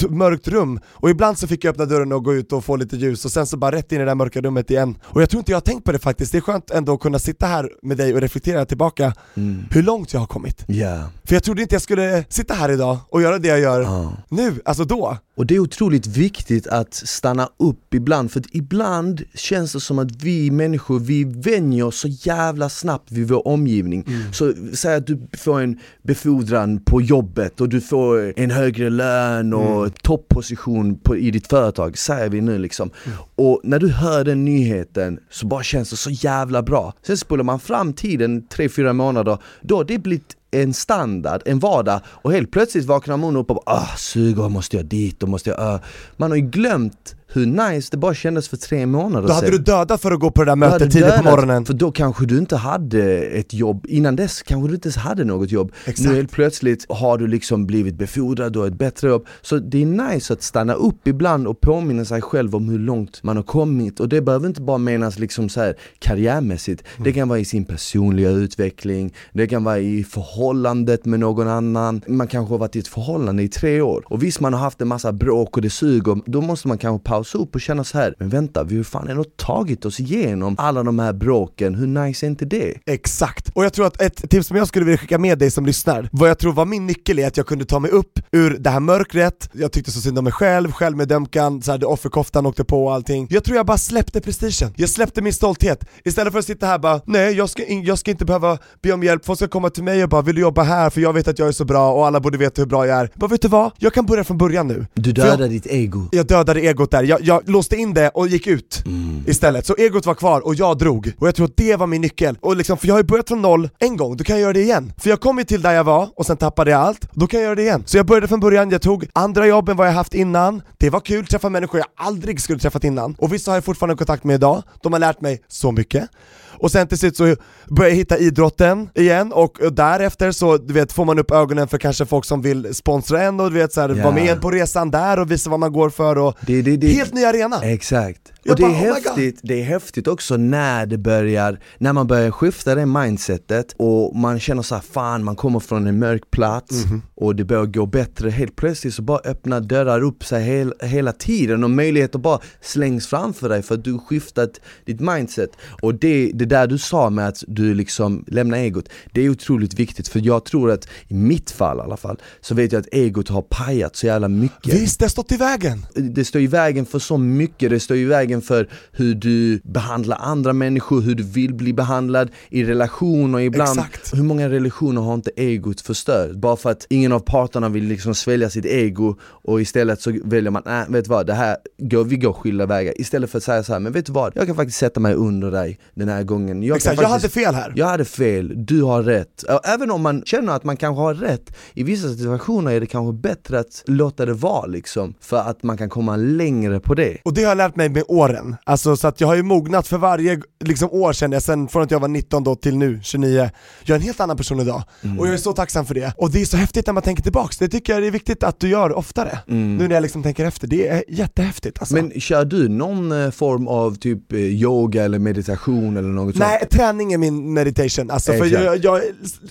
mörkt rum, och ibland så fick jag öppna dörren och gå ut och få lite ljus och sen så bara rätt in i det där mörka rummet igen. Och jag tror inte jag har tänkt på det faktiskt, det är skönt ändå att kunna sitta här med dig och reflektera tillbaka Mm. hur långt jag har kommit. Ja. För jag trodde inte jag skulle sitta här idag och göra det jag gör Ja. nu, alltså då. Och det är otroligt viktigt att stanna upp ibland, för ibland känns det som att vi människor, vi vänjer oss så jävla snabbt vid vår omgivning. Så säg att du får en befordran på jobbet och du får en högre lön och topposition på, i ditt företag, säger vi nu liksom. Och när du hör den nyheten så bara känns det så jävla bra. Sen spolar man fram tiden 3-4 månader, då har det blivit en standard, en vardag och helt plötsligt vaknar man upp och bara ah, suger, måste jag dit och måste jag... Uh. Man har ju glömt hur nice det bara kändes för tre månader Då hade sedan. du dödat för att gå på det där mötet tidigt på morgonen För då kanske du inte hade ett jobb, innan dess kanske du inte ens hade något jobb. Exakt. Nu helt plötsligt har du liksom blivit befordrad, du har ett bättre jobb. Så det är nice att stanna upp ibland och påminna sig själv om hur långt man har kommit. Och det behöver inte bara menas liksom så här karriärmässigt, det kan vara i sin personliga utveckling, det kan vara i förhållandet med någon annan. Man kanske har varit i ett förhållande i tre år. Och visst man har haft en massa bråk och det suger, då måste man kanske pausa upp och känna så här. men vänta, vi har fan ändå tagit oss igenom alla de här bråken, hur nice är inte det? Exakt, och jag tror att ett tips som jag skulle vilja skicka med dig som lyssnar, vad jag tror var min nyckel är att jag kunde ta mig upp ur det här mörkret, jag tyckte så synd om mig själv, självmedömkan, så här, det offerkoftan åkte på och allting. Jag tror jag bara släppte prestigen, jag släppte min stolthet. Istället för att sitta här bara, nej jag ska, jag ska inte behöva be om hjälp, folk ska komma till mig och bara vill du jobba här för jag vet att jag är så bra och alla borde veta hur bra jag är. Bara vet du vad? Jag kan börja från början nu. Du dödar ditt ego. jag dödade egot där, jag, jag låste in det och gick ut istället. Så egot var kvar och jag drog. Och jag tror att det var min nyckel. Och liksom, för jag har ju börjat från noll en gång, då kan jag göra det igen. För jag kom ju till där jag var och sen tappade jag allt, då kan jag göra det igen. Så jag började från början, jag tog andra jobb än vad jag haft innan, det var kul, träffa människor jag aldrig skulle träffat innan. Och vissa har jag fortfarande kontakt med idag, de har lärt mig så mycket. Och sen till slut så började jag hitta idrotten igen och därefter så du vet, får man upp ögonen för kanske folk som vill sponsra en och du vet så här, Ja. vara med på resan där och visa vad man går för och Det, det, det, Helt ny arena! Exakt. Och det är, oh häftigt, det är häftigt också när det börjar, när man börjar skifta det mindsetet och man känner så här, fan man kommer från en mörk plats Mhm. och det börjar gå bättre, helt plötsligt så bara öppnar dörrar upp sig hel, hela tiden och möjligheter bara slängs framför dig för att du skiftat ditt mindset. Och det, det där du sa med att du liksom lämnar egot, det är otroligt viktigt för jag tror att i mitt fall i alla fall, så vet jag att egot har pajat så jävla mycket Visst, det har stått i vägen! det står i vägen för så mycket, det står i vägen för hur du behandlar andra människor, hur du vill bli behandlad i relationer ibland. Exakt. Hur många relationer har inte egot förstört? Bara för att ingen av parterna vill liksom svälja sitt ego och istället så väljer man, nej vet du vad, det här, går, vi går skilda vägar. Istället för att säga så här, men vet du vad, jag kan faktiskt sätta mig under dig den här gången. Jag, Exakt, kan jag hade faktiskt, fel här. jag hade fel, du har rätt. Även om man känner att man kanske har rätt, i vissa situationer är det kanske bättre att låta det vara liksom, för att man kan komma längre på det. Och det har jag lärt mig med åren, alltså så att jag har ju mognat för varje liksom, år känner jag, sen från att jag var 19 då till nu, 29 Jag är en helt annan person idag, Mm. och jag är så tacksam för det. Och det är så häftigt när man tänker tillbaks, det tycker jag är viktigt att du gör oftare. Nu när jag liksom tänker efter, det är jättehäftigt alltså. Mm. Men kör du någon eh, form av typ eh, yoga eller meditation eller något Nej, träning är min meditation, alltså för jag, jag,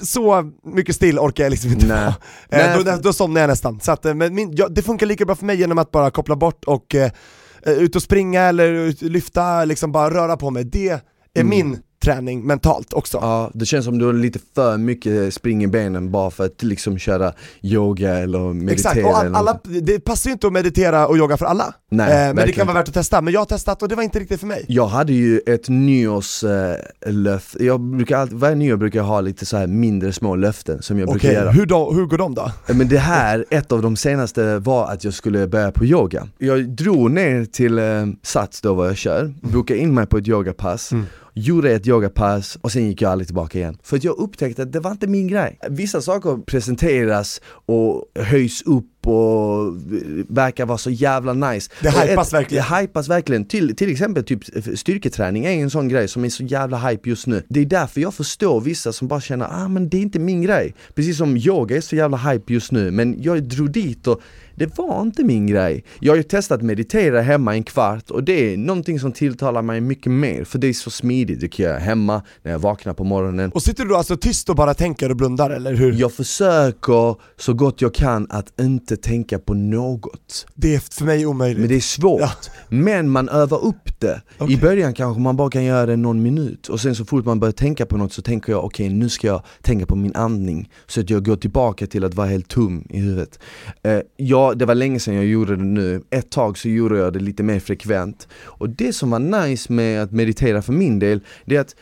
så mycket still orkar jag liksom inte Nej. vara. Eh, då, då somnar jag nästan. Så att, men min, ja, det funkar lika bra för mig genom att bara koppla bort och ut och springa eller lyfta, liksom bara röra på mig. Det är min träning mentalt också. Ja, det känns som du har lite för mycket spring i benen bara för att liksom köra yoga eller meditera Exakt, och all, alla, det passar ju inte att meditera och yoga för alla. Nej, eh, men det kan vara värt att testa, men jag har testat och det var inte riktigt för mig. Jag hade ju ett nyårslöfte, jag brukar alltid, varje nyår brukar jag ha lite så här mindre små löften som jag brukar Okej, göra hur, då, hur går de då? Men det här, ett av de senaste var att jag skulle börja på yoga. Jag drog ner till eh, Sats då var jag kör, bokade in mig på ett yogapass, gjorde ett yogapass och sen gick jag aldrig tillbaka igen. För att jag upptäckte att det var inte min grej. Vissa saker presenteras och höjs upp och verkar vara så jävla nice. Det hypas verkligen. Det hypas verkligen. Till, till exempel typ styrketräning är en sån grej som är så jävla hype just nu. Det är därför jag förstår vissa som bara känner ah men det är inte min grej. Precis som yoga är så jävla hype just nu men jag drog dit och det var inte min grej. Jag har ju testat meditera hemma en kvart och det är någonting som tilltalar mig mycket mer för det är så smidigt. Det kan jag göra hemma när jag vaknar på morgonen. Och sitter du då alltså tyst och bara tänker och blundar eller hur? Jag försöker så gott jag kan att inte tänka på något. Det är för mig omöjligt. Men det är svårt. Ja. Men man övar upp det. Okej. I början kanske man bara kan göra det någon minut och sen så fort man börjar tänka på något så tänker jag okej nu ska jag tänka på min andning så att jag går tillbaka till att vara helt tom i huvudet. Eh, ja, det var länge sedan jag gjorde det nu. Ett tag så gjorde jag det lite mer frekvent. Och det som var nice med att meditera för min del, det är att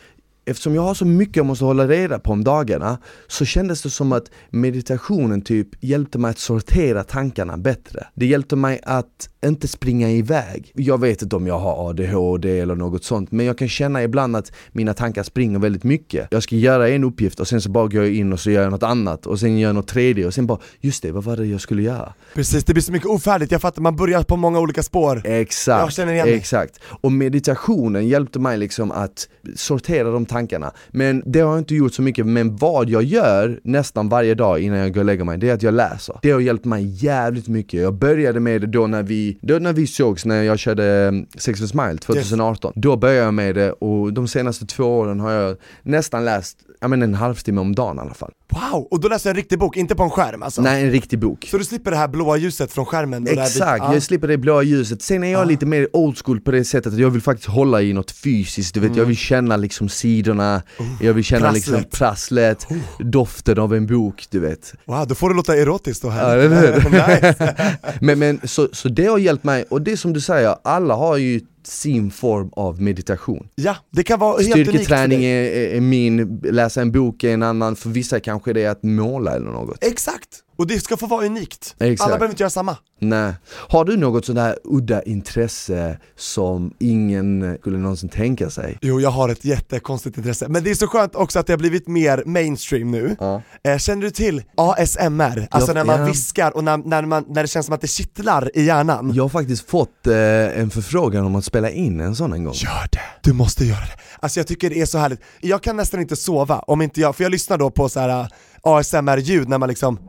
eftersom jag har så mycket jag måste hålla reda på om dagarna så kändes det som att meditationen typ hjälpte mig att sortera tankarna bättre. Det hjälpte mig att inte springa iväg. Jag vet inte om jag har ADHD eller något sånt men jag kan känna ibland att mina tankar springer väldigt mycket. Jag ska göra en uppgift och sen så bara går jag in och så gör jag något annat och sen gör jag något tredje och sen bara just det, vad var det jag skulle göra? Precis, det blir så mycket ofärdigt, jag fattar, man börjar på många olika spår Exakt, Jag känner igen mig. exakt. Och meditationen hjälpte mig liksom att sortera de tankarna. Men det har jag inte gjort så mycket, men vad jag gör nästan varje dag innan jag går och lägger mig, det är att jag läser. Det har hjälpt mig jävligt mycket. Jag började med det då när vi, då när vi sågs, när jag körde mm, Sex with Smile 2018. Då började jag med det och de senaste två åren har jag nästan läst, ja men en halvtimme om dagen i alla fall. Wow, och då läser jag en riktig bok, inte på en skärm alltså? Nej, en riktig bok. Så du slipper det här blåa ljuset från skärmen? Exakt, ja. jag slipper det blåa ljuset. Sen är jag lite mer old school på det sättet att jag vill faktiskt hålla i något fysiskt, du vet jag vill känna liksom sidorna, jag vill känna liksom prasslet. prasslet, doften av en bok, du vet. Wow, då får det låta erotiskt och Ja, härligt. nice. Men, men så, så det har hjälpt mig, och det som du säger, alla har ju sin form av meditation. Ja, det kan vara helt Styrketräning är, är min, läsa en bok är en annan, för vissa kanske det är att måla eller något. Exakt, och det ska få vara unikt. Exakt. Alla behöver inte göra samma. Nej. Har du något sånt här udda intresse som ingen skulle någonsin tänka sig? Jo, jag har ett jättekonstigt intresse, men det är så skönt också att det har blivit mer mainstream nu. Ja. Eh, känner du till ASMR? Alltså Ja, när man ja. viskar och när, när, man, när det känns som att det kittlar i hjärnan. Jag har faktiskt fått eh, en förfrågan om att spela in en sån en gång. Gör det, du måste göra det. Alltså jag tycker det är så härligt. Jag kan nästan inte sova om inte jag, för jag lyssnar då på så här ASMR-ljud när man liksom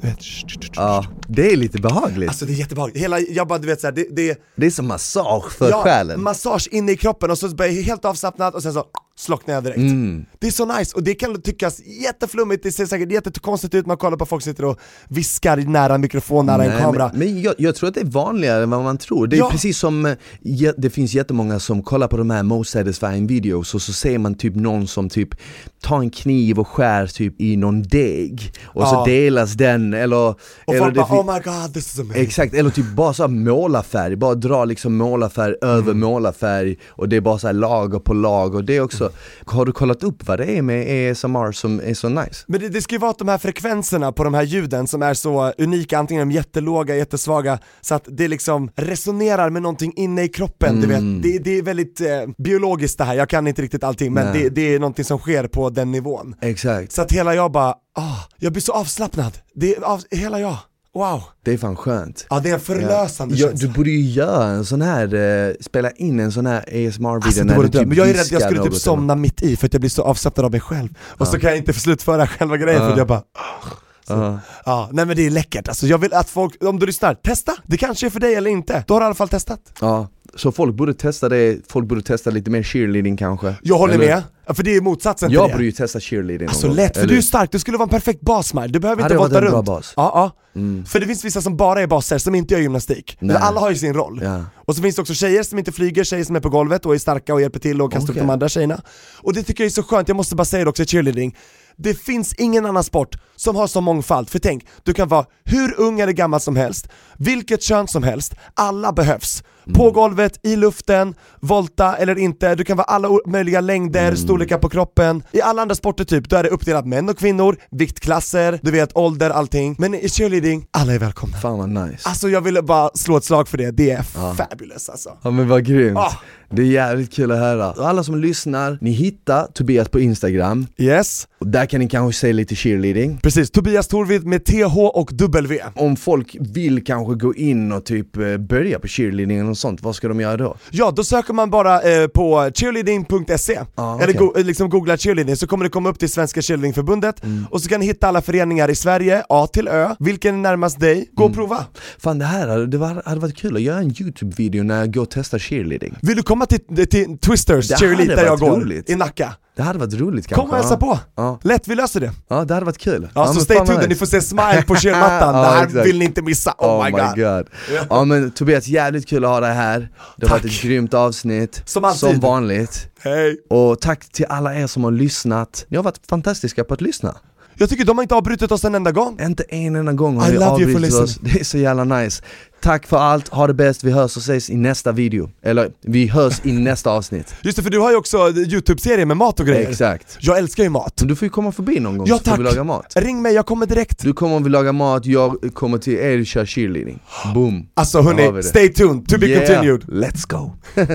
du vet, Ja, det är lite behagligt. Alltså det är jättebehagligt, hela, jag bara du vet såhär, det, det det är som massage för själen. massage inne i kroppen och så blir jag helt avslappnad och sen så slocknar jag direkt. Mm. Det är så nice och det kan tyckas jätteflummigt, det ser säkert jättekonstigt ut, man kollar på folk sitter och viskar nära en mikrofon, nära en Nej, kamera. Men, men jag, jag tror att det är vanligare än vad man tror. Det är Ja. precis som, eh, det finns jättemånga som kollar på de här most satisfying videos och så ser man typ någon som typ tar en kniv och skär typ i någon deg och Ja. så delas den eller... och eller folk bara oh my god this is amazing. Exakt, eller typ bara så målarfärg, bara dra liksom målarfärg över Mm. målarfärg och det är bara så här lager på lager och det är också, har du kollat upp vad det är med ASMR som är så nice? Men det, det ska ju vara att de här frekvenserna på de här ljuden som är så unika, antingen de jättelåga, jättesvaga, så att det liksom resonerar med någonting inne i kroppen, du vet. Det, det är väldigt eh, biologiskt det här, jag kan inte riktigt allting men det, det är någonting som sker på den nivån. Exakt, Så att hela jag bara, ah, jag blir så avslappnad. Det är av, hela jag, wow. det är fan skönt. Ja det är en förlösande ja, känsla. Du borde ju göra en sån här, eh, spela in en sån här ASMR-video Alltså, när du typ men jag är rädd att jag skulle typ somna mitt i för att jag blir så avslappnad av mig själv. Och så kan jag inte slutföra själva grejen för att jag bara Ja. Ja, nej men det är läckert alltså. Jag vill att folk, om du lyssnar, testa! Det kanske är för dig eller inte. Då har du i alla fall testat. Ja, så folk borde testa det, folk borde testa lite mer cheerleading kanske Jag håller Eller- med, ja, för det är motsatsen Jag till borde det. ju testa cheerleading Alltså lätt, för eller du är stark, du skulle vara en perfekt basmile, du behöver inte volta bra runt. bas. Ja, ja. För det finns vissa som bara är baser, som inte gör gymnastik. Nej. Alla har ju sin roll. Ja. Och så finns det också tjejer som inte flyger, tjejer som är på golvet och är starka och hjälper till och kastar upp Okej. de andra tjejerna. Och det tycker jag är så skönt, jag måste bara säga det också cheerleading. Det finns ingen annan sport som har så mångfald, för tänk, du kan vara hur ung eller gammal som helst, vilket kön som helst, alla behövs. På golvet, i luften, volta eller inte, du kan vara alla möjliga längder, storlekar på kroppen. I alla andra sporter typ, då är det uppdelat män och kvinnor, viktklasser, du vet ålder, allting. Men i cheerleading, alla är välkomna. Fan vad nice Alltså jag ville bara slå ett slag för det, det är fabulous alltså. Ja men vad grymt, Ah. det är jävligt kul att höra. Och alla som lyssnar, ni hittar Tobias på Instagram, Yes, och där kan ni kanske se lite cheerleading precis. Tobias Torvid med TH och W. Om folk vill kanske gå in och typ eh, börja på cheerleading eller något sånt, vad ska de göra då? Ja, då söker man bara eh, på cheerleading.se, Ah, eller okej. go- liksom googla cheerleading så kommer det komma upp till Svenska cheerleadingförbundet Mm. och så kan ni hitta alla föreningar i Sverige, A till Ö, vilken är närmast dig, gå Mm. och prova. Fan det här det var, hade varit kul att göra en youtube-video när jag går och testar cheerleading Vill du komma till, till Twisters Det cheerlead hade där jag går, roligt. i Nacka? Det hade varit roligt kanske Kom och hälsa ja. på! Ja. Lätt, vi löser det. ja, det hade varit kul Ja, så men stay tuned, ni nice. får se smile på cheermattan, Ja, det här exakt. vill ni inte missa, oh, my god. Ja men Tobias, jävligt kul att ha dig här Det har varit ett grymt avsnitt, Som alltid. som vanligt Hej! Och tack till alla er som har lyssnat, ni har varit fantastiska på att lyssna Jag tycker de har inte avbrutit oss en enda gång. Inte en enda gång har I for avbrutit oss, det är så jävla nice. Tack för allt, ha det bäst, vi hörs och ses i nästa video. Eller, vi hörs i nästa avsnitt. Just det, för du har ju också youtube-serie med mat och grejer. Exakt. Jag älskar ju mat. Men du får ju komma förbi någon gång Ja så får vi laga mat. Ring mig, jag kommer direkt. Du kommer och vi lagar mat, jag kommer till er och kör cheerleading. Boom. Alltså vi hörni, stay tuned, to be Yeah, continued. Let's go.